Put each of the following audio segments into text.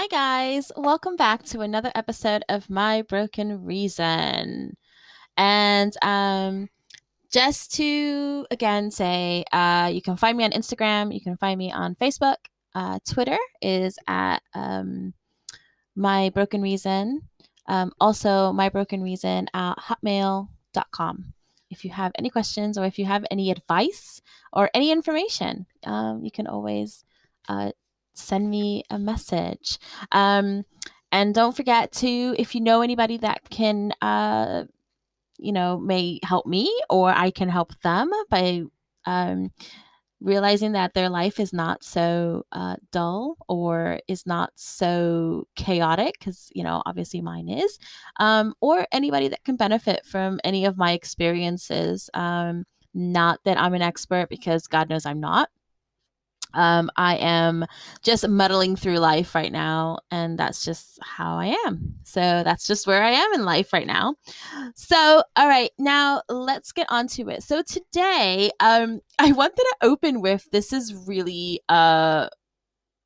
Hi, guys. Welcome back to another episode of My Broken Reason. And um, just to again say, uh, you can find me on Instagram, you can find me on Facebook. Uh, Twitter is at um, My Broken Reason. Um, also, My Broken Reason at hotmail.com. If you have any questions or if you have any advice or any information, um, you can always uh, send me a message. Um, and don't forget to, if you know anybody that can, uh, you know, may help me or I can help them by um, realizing that their life is not so uh, dull or is not so chaotic, because, you know, obviously mine is, um, or anybody that can benefit from any of my experiences. Um, not that I'm an expert, because God knows I'm not. Um, I am just muddling through life right now, and that's just how I am. So that's just where I am in life right now. So, all right, now let's get on to it. So today, um, I wanted to open with this is really uh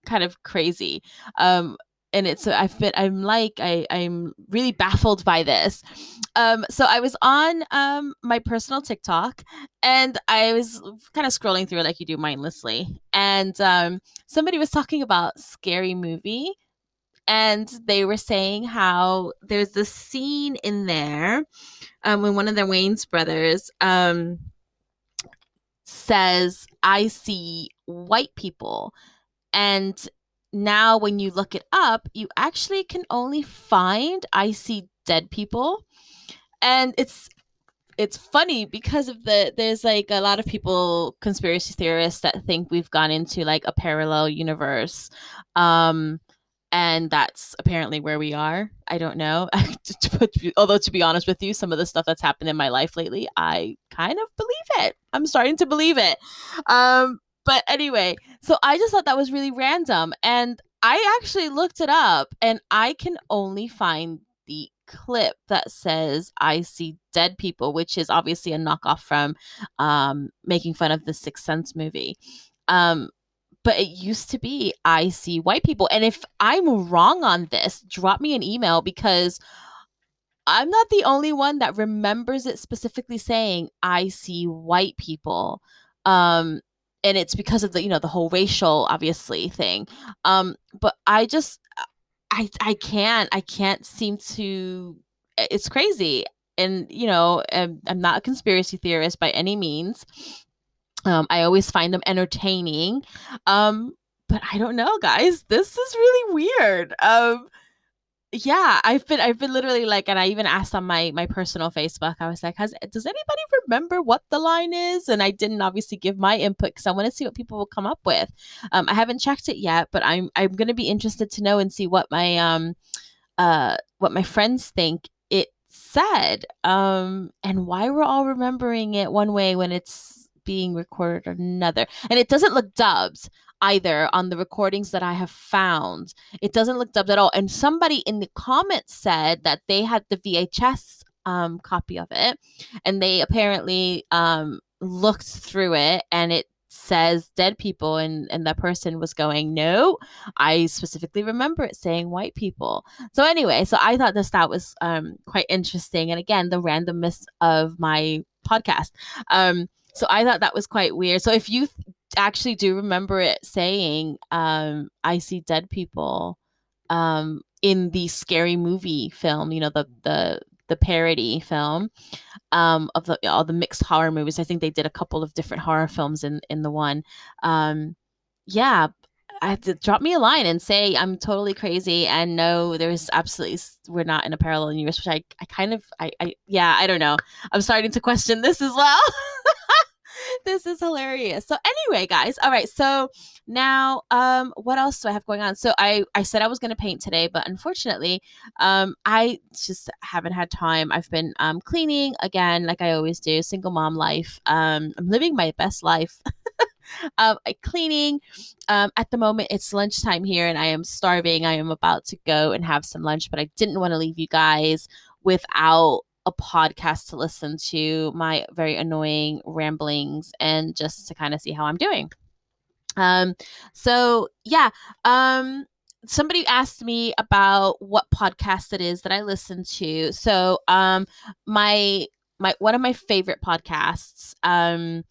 kind of crazy. Um, and it's I've been I'm like I I'm really baffled by this. Um, so I was on um my personal TikTok and I was kind of scrolling through like you do mindlessly, and um somebody was talking about scary movie, and they were saying how there's this scene in there, um, when one of the Wayans brothers um says I see white people, and now when you look it up, you actually can only find I see dead people. And it's it's funny because of the there's like a lot of people conspiracy theorists that think we've gone into like a parallel universe. Um and that's apparently where we are. I don't know. Although to be honest with you, some of the stuff that's happened in my life lately, I kind of believe it. I'm starting to believe it. Um, but anyway, so I just thought that was really random. And I actually looked it up and I can only find the clip that says I see dead people, which is obviously a knockoff from um, making fun of the Sixth Sense movie. Um, but it used to be I see white people. And if I'm wrong on this, drop me an email because I'm not the only one that remembers it specifically saying I see white people. Um, and it's because of the you know the whole racial obviously thing. Um but i just i i can't i can't seem to it's crazy. And you know i'm, I'm not a conspiracy theorist by any means. Um i always find them entertaining. Um but i don't know guys. This is really weird. Um yeah i've been i've been literally like and i even asked on my my personal facebook i was like has does anybody remember what the line is? And i didn't obviously give my input because i want to see what people will come up with. Um, i haven't checked it yet but i'm i'm going to be interested to know and see what my um uh what my friends think it said. Um and why we're all remembering it one way when it's being recorded another and it doesn't look dubbed either on the recordings that I have found. It doesn't look dubbed at all. And somebody in the comments said that they had the VHS um, copy of it, and they apparently um, looked through it, and it says dead people and and that person was going no i specifically remember it saying white people so anyway so i thought this that was um quite interesting and again the randomness of my podcast um so i thought that was quite weird so if you actually do remember it saying, um, I see dead people um, in the scary movie film, you know, the, the, the parody film um, of the, all the mixed horror movies. I think they did a couple of different horror films in, in the one. Um, yeah, I had to drop me a line and say I'm totally crazy and no, there's absolutely we're not in a parallel universe, which I, I kind of I, I yeah, I don't know. I'm starting to question this as well. this is hilarious. So anyway, guys, all right. So now, um, what else do I have going on? So I I said I was going to paint today, but unfortunately, um, I just haven't had time. I've been um cleaning again, like I always do. Single mom life. Um, I'm living my best life. um, cleaning. Um, at the moment, it's lunchtime here, and I am starving. I am about to go and have some lunch, but I didn't want to leave you guys without a podcast to listen to my very annoying ramblings and just to kind of see how I'm doing. Um, so yeah, um, somebody asked me about what podcast it is that I listen to. So, um, my my one of my favorite podcasts um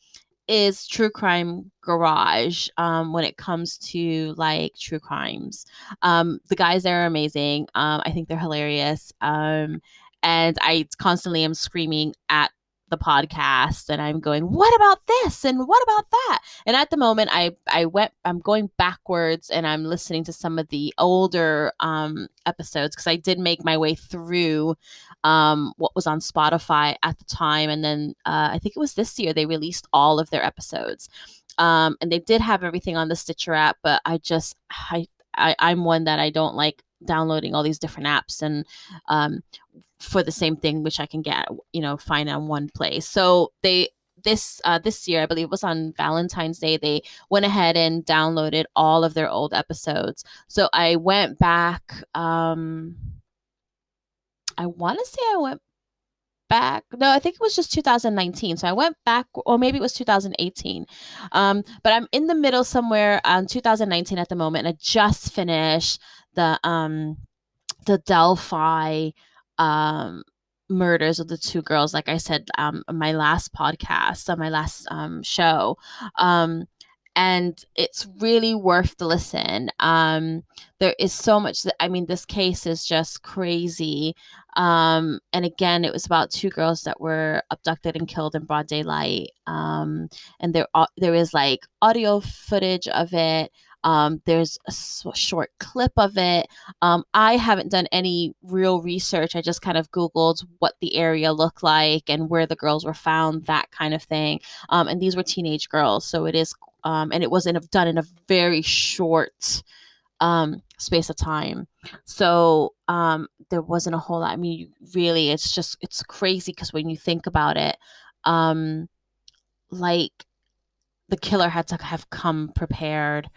is True Crime Garage. Um, when it comes to like true crimes, um, the guys there are amazing. Um, I think they're hilarious. Um, and I constantly am screaming at the podcast and I'm going, what about this? And what about that? And at the moment I I went I'm going backwards and I'm listening to some of the older um episodes because I did make my way through um what was on Spotify at the time. And then uh, I think it was this year they released all of their episodes. Um and they did have everything on the Stitcher app, but I just I, I I'm one that I don't like downloading all these different apps and um for the same thing, which I can get, you know, find on one place. So they this uh, this year, I believe it was on Valentine's Day, they went ahead and downloaded all of their old episodes. So I went back. Um, I want to say I went back. No, I think it was just 2019. So I went back, or maybe it was 2018. Um, but I'm in the middle somewhere on 2019 at the moment. And I just finished the um the Delphi um, murders of the two girls, like I said, um, my last podcast, on my last um, show. Um, and it's really worth the listen. Um, there is so much that I mean, this case is just crazy. Um, and again, it was about two girls that were abducted and killed in broad daylight. Um, and there, there is like audio footage of it. Um, there's a short clip of it. Um, I haven't done any real research. I just kind of Googled what the area looked like and where the girls were found, that kind of thing. Um, and these were teenage girls. So it is, um, and it was in a, done in a very short um, space of time. So um, there wasn't a whole lot. I mean, really, it's just, it's crazy because when you think about it, like the killer had to have come prepared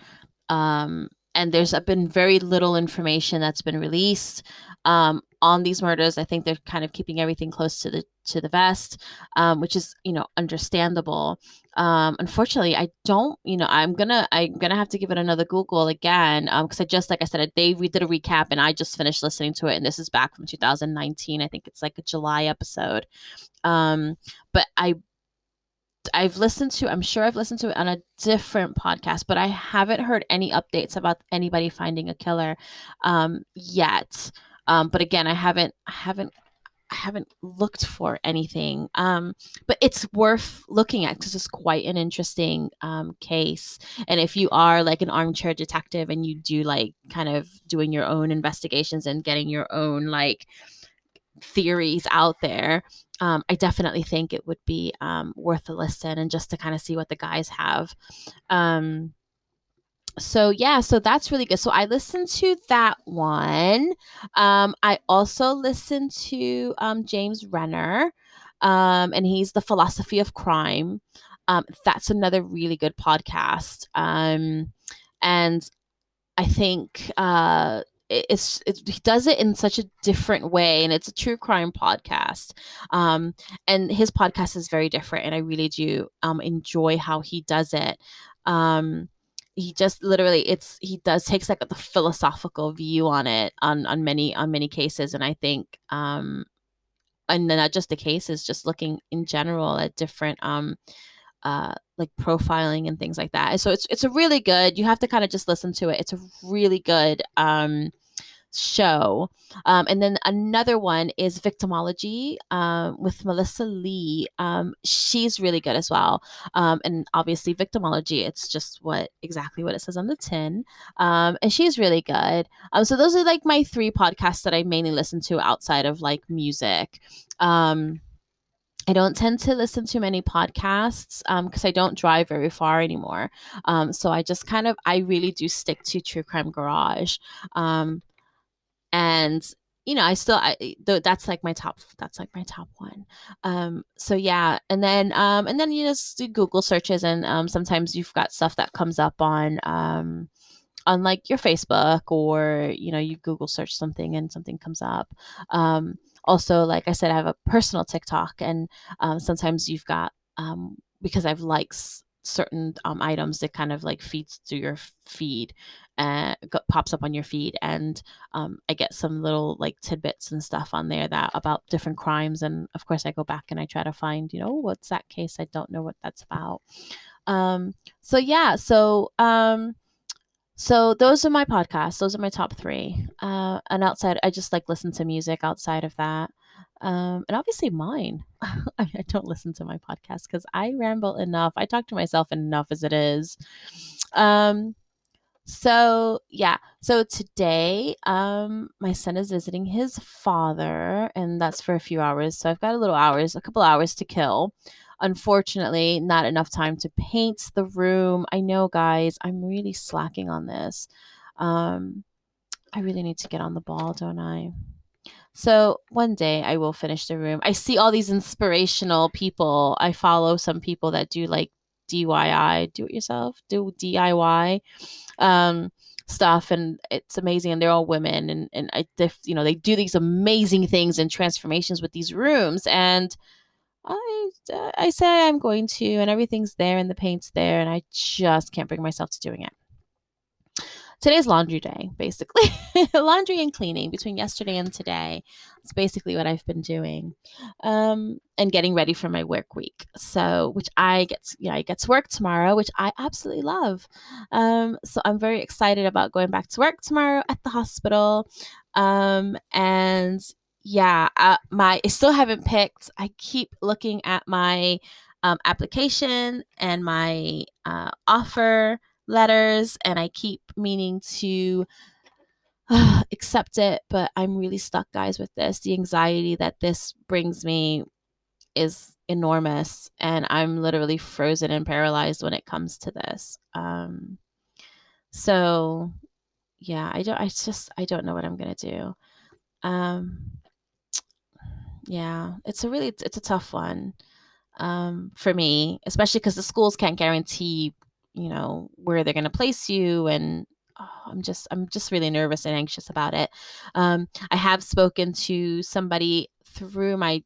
um, and there's been very little information that's been released um, on these murders. I think they're kind of keeping everything close to the to the vest, um, which is you know understandable. Um, unfortunately, I don't. You know, I'm gonna I'm gonna have to give it another Google again Um, because um, I just like I said, they we did a recap and I just finished listening to it, and this is back from 2019. I think it's like a July episode. Um, but I I've listened to, I'm sure I've listened to it on a different podcast, but I haven't heard any updates about anybody finding a killer um, yet. Um, but again, I haven't, I haven't, I haven't looked for anything. Um, but it's worth looking at because it's quite an interesting um, case. And if you are like an armchair detective and you do like kind of doing your own investigations and getting your own like theories out there, um, I definitely think it would be um, worth a listen and just to kind of see what the guys have. Um, so yeah, so that's really good. So I listened to that one. Um, I also listened to um, James Renner, um, and he's the philosophy of crime. That's another really good podcast. And I think uh, it's, it's he does it in such a different way and it's a true crime podcast. Um and his podcast is very different and i really do um enjoy how he does it. Um he just literally it's he does takes like the philosophical view on it on on many on many cases and i think um and then not just the cases just looking in general at different um uh, like profiling and things like that. So it's it's a really good. You have to kind of just listen to it. It's a really good um, show. Um, and then another one is Victimology um, with Melissa Lee. Um, she's really good as well. Um, and obviously, Victimology, it's just what exactly what it says on the tin. Um, and she's really good. Um, so those are like my three podcasts that I mainly listen to outside of like music. I don't tend to listen to many podcasts because um, I don't drive very far anymore. Um, so I just kind of, I really do stick to True Crime Garage. Um, and you know, I still, I, th- that's like my top, that's like my top one. Um, so yeah. And then, um, and then you just do Google searches and, um, sometimes you've got stuff that comes up on, on like your Facebook or, you know, you Google search something and something comes up. Also, like I said, I have a personal TikTok, and um, sometimes you've got um, because I've liked certain um, items that kind of like feeds through your feed and uh, pops up on your feed and um, i get some little like tidbits and stuff on there that about different crimes and of course i go back and i try to find you know what's that case? I don't know what that's about. Um, so yeah so um, so those are my podcasts those are my top three uh, and outside i just like listen to music outside of that um, and obviously mine. I, don't listen to my podcast because I ramble enough. I talk to myself enough as it is. Um, so yeah, so today, um, my son is visiting his father, and that's for a few hours. So I've got a little hours, a couple hours to kill. Unfortunately, not enough time to paint the room. I know, guys, I'm really slacking on this. Um, I really need to get on the ball, don't I? So one day I will finish the room. I see all these inspirational people. I follow some people that do like DIY, do it yourself, do DIY um, stuff, and it's amazing. And they're all women, and and I, you know, they do these amazing things and transformations with these rooms. And I I say I'm going to, and everything's there, and the paint's there, and I just can't bring myself to doing it today's laundry day, basically. laundry and cleaning between yesterday and today. It's basically what I've been doing. Um, and getting ready for my work week. So, which I get, to, you know, I get to work tomorrow, which I absolutely love. Um, so I'm very excited about going back to work tomorrow at the hospital. Um, and yeah, uh, my I still haven't picked. I keep looking at my um, application and my uh, offer letters and I keep meaning to uh, accept it, but I'm really stuck, guys, with this. The anxiety that this brings me is enormous, and I'm literally frozen and paralyzed when it comes to this. Um, so, yeah, I don't. I just I don't know what I'm gonna do. Um, yeah, it's a really it's a tough one um, for me, especially because the schools can't guarantee you know where they're going to place you and oh, i'm just i'm just really nervous and anxious about it. Um, i have spoken to somebody through my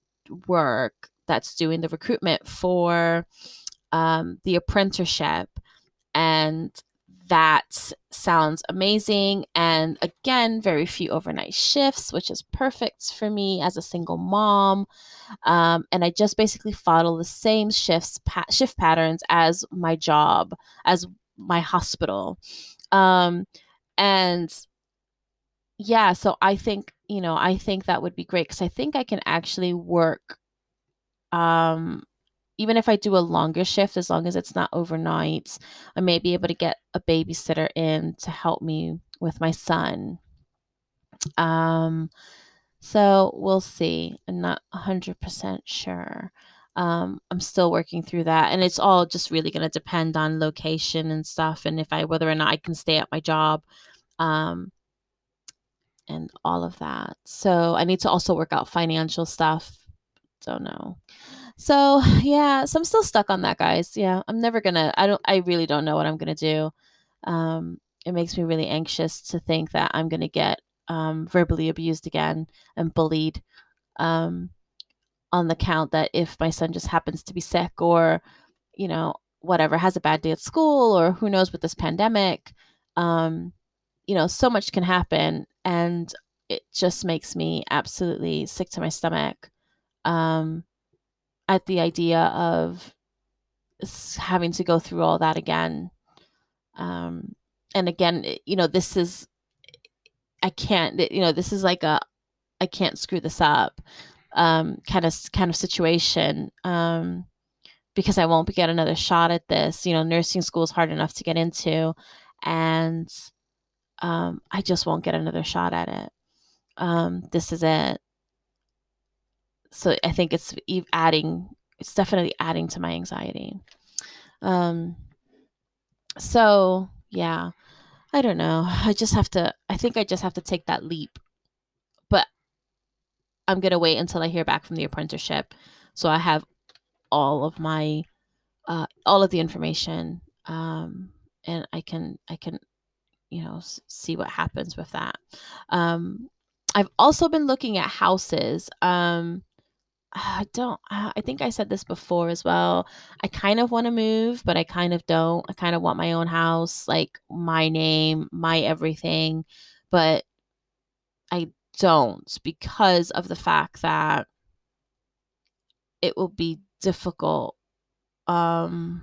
work that's doing the recruitment for um, the apprenticeship and that sounds amazing. And again, very few overnight shifts, which is perfect for me as a single mom. Um, and I just basically follow the same shifts, pa- shift patterns as my job, as my hospital. Um, and yeah, so I think, you know, I think that would be great because I think I can actually work um even if I do a longer shift, as long as it's not overnight, I may be able to get a babysitter in to help me with my son. Um, so we'll see. I'm not 100% sure. Um, I'm still working through that, and it's all just really going to depend on location and stuff, and if I whether or not I can stay at my job, um, and all of that. So I need to also work out financial stuff. Don't know. So yeah, so I'm still stuck on that, guys. Yeah, I'm never gonna. I don't. I really don't know what I'm gonna do. Um, it makes me really anxious to think that I'm gonna get um, verbally abused again and bullied. Um, on the count that if my son just happens to be sick or, you know, whatever, has a bad day at school or who knows with this pandemic, um, you know, so much can happen, and it just makes me absolutely sick to my stomach. Um, at the idea of having to go through all that again. Um, and again, you know, this is, I can't, you know, this is like a, I can't screw this up, um, kind of, kind of situation. Um, because I won't get another shot at this. You know, nursing school is hard enough to get into, and um, I just won't get another shot at it. Um, this is it so I think it's adding, it's definitely adding to my anxiety. Um, so yeah, I don't know. I just have to, I think I just have to take that leap. But I'm going to wait until I hear back from the apprenticeship. So I have all of my, uh, all of the information. Um, and I can, I can, you know, see what happens with that. Um, I've also been looking at houses. Um, I don't uh, I think I said this before as well. I kind of want to move, but I kind of don't. I kind of want my own house, like my name, my everything, but I don't because of the fact that it will be difficult um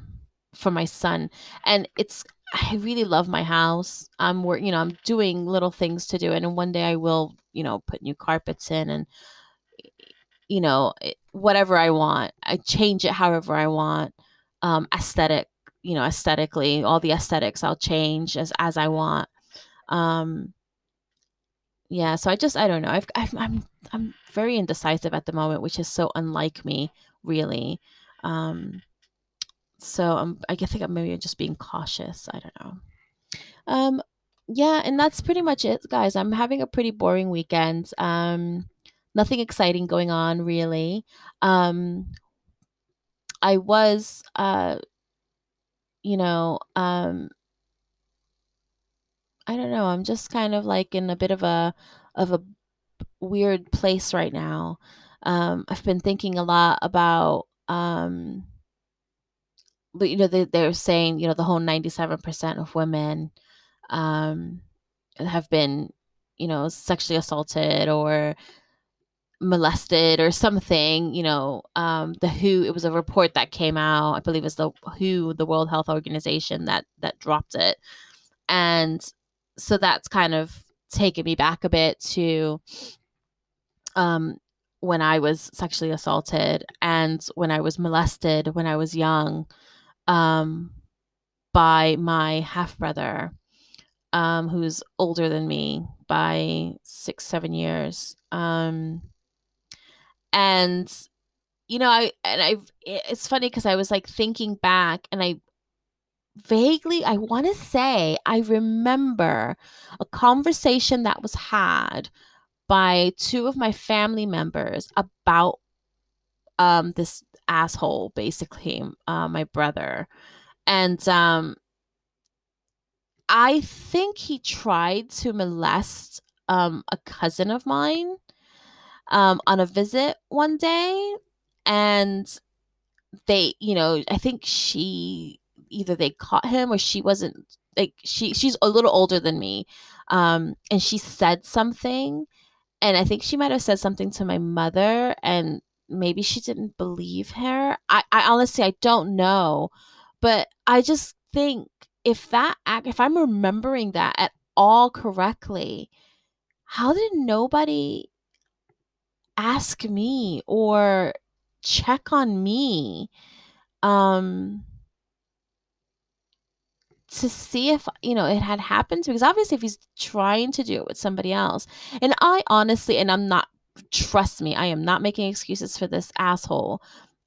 for my son. And it's I really love my house. I'm work, you know, I'm doing little things to do it and one day I will, you know, put new carpets in and you know, whatever I want. I change it however I want. Um, aesthetic, you know, aesthetically, all the aesthetics I'll change as as I want. Um, yeah, so I just I don't know. I've, I've I'm I'm very indecisive at the moment, which is so unlike me, really. Um, so I'm I think I'm maybe just being cautious. I don't know. Um, yeah, and that's pretty much it, guys. I'm having a pretty boring weekend. Um, nothing exciting going on really. Um, I was, uh, you know, um, I don't know. I'm just kind of like in a bit of a of a weird place right now. Um, I've been thinking a lot about, um, but you know, they, they're saying, you know, the whole 97% of women um, have been, you know, sexually assaulted or molested or something you know um the who it was a report that came out i believe it's the who the world health organization that that dropped it. And so that's kind of taken me back a bit to um when i was sexually assaulted and when i was molested when i was young um by my half brother um who's older than me by six seven years. Um and you know i and i it's funny because i was like thinking back and i vaguely i want to say i remember a conversation that was had by two of my family members about um this asshole basically uh, my brother. And um i think he tried to molest um a cousin of mine um, on a visit one day, and they, you know, I think she either they caught him or she wasn't like she she's a little older than me, um, and she said something, and I think she might have said something to my mother, and maybe she didn't believe her. I, I honestly I don't know, but I just think if that act, if I'm remembering that at all correctly, how did nobody ask me or check on me um to see if you know it had happened because obviously if he's trying to do it with somebody else and i honestly and i'm not trust me i am not making excuses for this asshole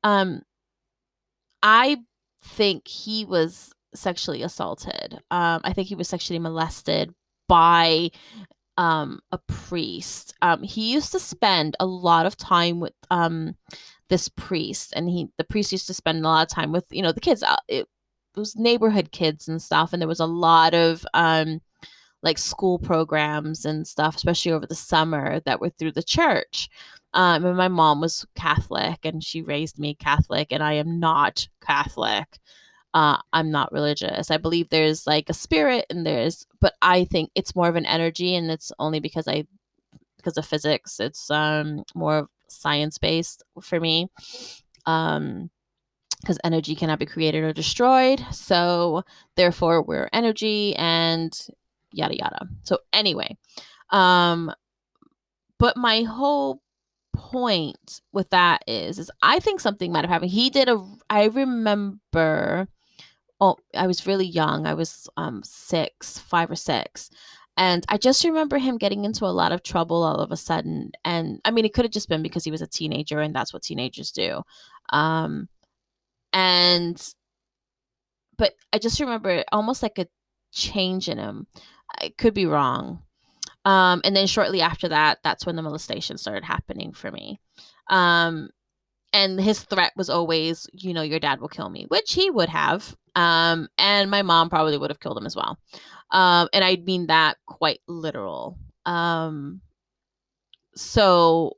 um i think he was sexually assaulted um i think he was sexually molested by um, a priest. Um, he used to spend a lot of time with um, this priest, and he the priest used to spend a lot of time with you know the kids. Uh, it, it was neighborhood kids and stuff, and there was a lot of um, like school programs and stuff, especially over the summer that were through the church. Um, and my mom was Catholic, and she raised me Catholic, and I am not Catholic uh, I'm not religious. I believe there's like a spirit and there's, but I think it's more of an energy, and it's only because I, because of physics, it's um more of science based for me. Um, because energy cannot be created or destroyed. So therefore, we're energy and yada yada. So anyway, um, but my whole point with that is is I think something might have happened. He did a I remember oh, I was really young. I was um, six, five or six. And I just remember him getting into a lot of trouble all of a sudden. And I mean, it could have just been because he was a teenager and that's what teenagers do. Um, and, but I just remember almost like a change in him. I could be wrong. Um, and then shortly after that, that's when the molestation started happening for me. Um, and his threat was always, you know, your dad will kill me, which he would have. Um, and my mom probably would have killed him as well. Um, and I mean that quite literal. Um, so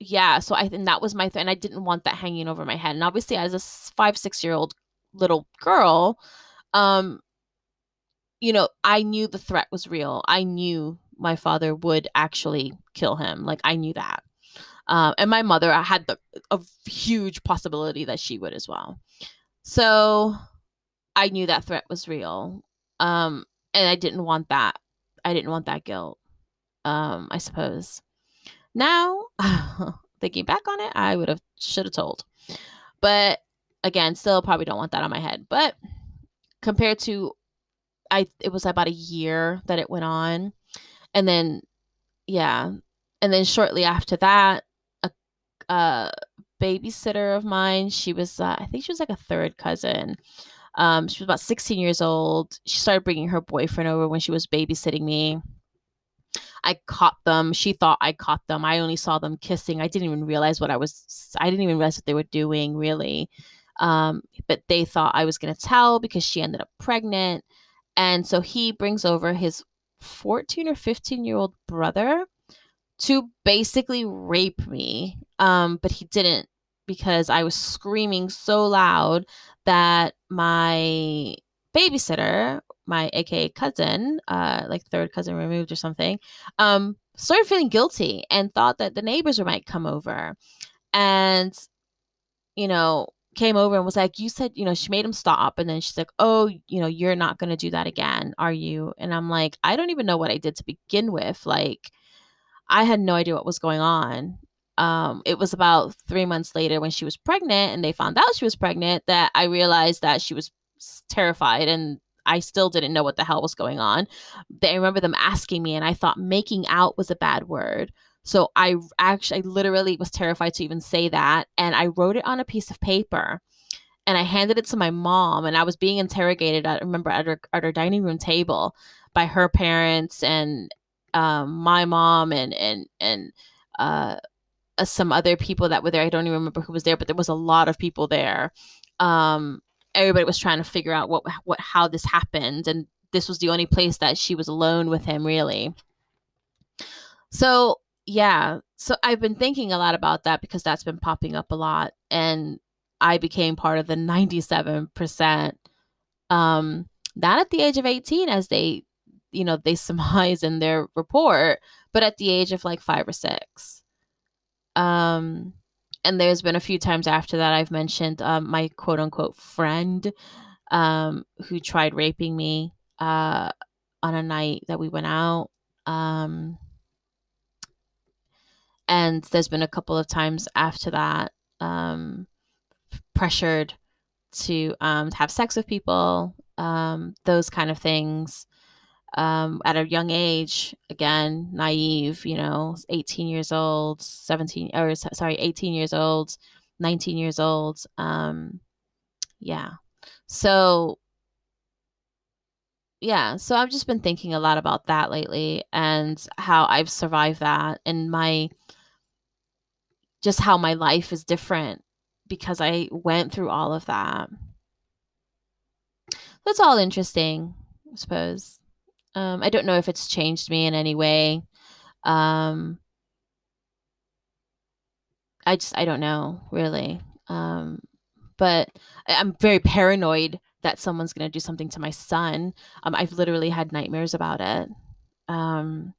yeah, so I think that was my thing. And I didn't want that hanging over my head. And obviously, as a five, six year old little girl, um, you know, I knew the threat was real. I knew my father would actually kill him. Like I knew that. Um, and my mother I had the, a huge possibility that she would as well. So I knew that threat was real. Um, and I didn't want that. I didn't want that guilt. Um, I suppose. Now, thinking back on it, I would have should have told. But again, still probably don't want that on my head. But compared to I it was about a year that it went on. And then yeah. And then shortly after that, a, babysitter of mine, she was uh, I think she was like a third cousin. Um, she was about 16 years old. She started bringing her boyfriend over when she was babysitting me. I caught them. She thought I caught them. I only saw them kissing. I didn't even realize what I was. I didn't even realize what they were doing really. Um, but they thought I was gonna tell because she ended up pregnant, and so he brings over his 14 or 15 year old brother to basically rape me. Um, but he didn't because I was screaming so loud that my babysitter my aka cousin, uh, like third cousin removed or something, um, started feeling guilty and thought that the neighbors might come over, and you know came over and was like, "You said, you know," she made him stop, and then she's like, "Oh, you know, you're not gonna do that again, are you?" And I'm like, "I don't even know what I did to begin with. Like, I had no idea what was going on." Um, it was about three months later when she was pregnant and they found out she was pregnant that I realized that she was terrified and I still didn't know what the hell was going on. They, I remember them asking me, and I thought making out was a bad word. So I actually, I literally was terrified to even say that. And I wrote it on a piece of paper and I handed it to my mom. And I was being interrogated, I remember, at our, at our dining room table by her parents and um, my mom and, and, and, uh, uh, some other people that were there. I don't even remember who was there, but there was a lot of people there. Um, everybody was trying to figure out what what how this happened and this was the only place that she was alone with him really so yeah so i've been thinking a lot about that because that's been popping up a lot and i became part of the 97% um not at the age of 18 as they you know they surmise in their report but at the age of like 5 or 6 um and there's been a few times after that I've mentioned um, my quote unquote friend um, who tried raping me uh, on a night that we went out. Um, and there's been a couple of times after that um, pressured to, um, have sex with people, um, those kind of things um, at a young age, again, naive, you know, 18 years old, 17, or sorry, 18 years old, 19 years old. Um, yeah. So, yeah. So I've just been thinking a lot about that lately and how I've survived that and my, just how my life is different because I went through all of that. That's all interesting, I suppose. Um, I don't know if it's changed me in any way. Um, I just I don't know really. Um, but I'm very paranoid that someone's going to do something to my son. Um, I've literally had nightmares about it. Um,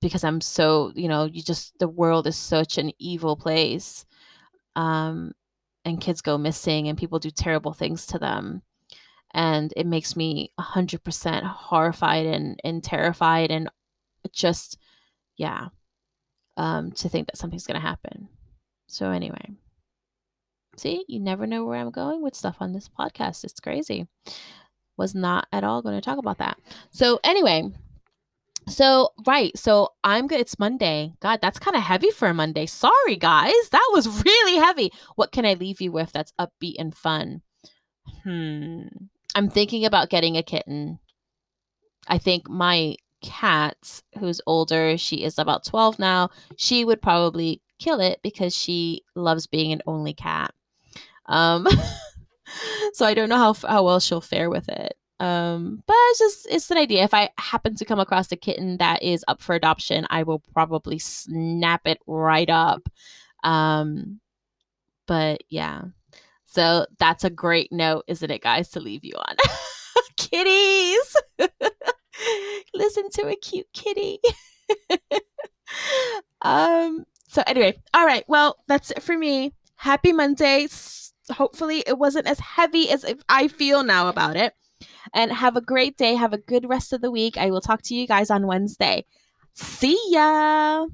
because I'm so, you know, you just the world is such an evil place. Um, and kids go missing and people do terrible things to them and it makes me 100% horrified and, and terrified and just yeah um, to think that something's going to happen. So anyway see you never know where i'm going with stuff on this podcast. It's crazy. Was not at all going to talk about that. So anyway so right so i'm good it's monday. God that's kind of heavy for a monday. Sorry guys that was really heavy. What can i leave you with that's upbeat and fun? Hmm I'm thinking about getting a kitten. I think my cat, who's older, she is about 12 now, she would probably kill it because she loves being an only cat. Um, so I don't know how how well she'll fare with it. Um, but it's just it's an idea. If I happen to come across a kitten that is up for adoption, I will probably snap it right up. Um, but yeah. So that's a great note, isn't it, guys, to leave you on? Kitties! Listen to a cute kitty. um, so anyway, all right. Well, that's it for me. Happy Monday. Hopefully it wasn't as heavy as I feel now about it. And have a great day. Have a good rest of the week. I will talk to you guys on Wednesday. See ya.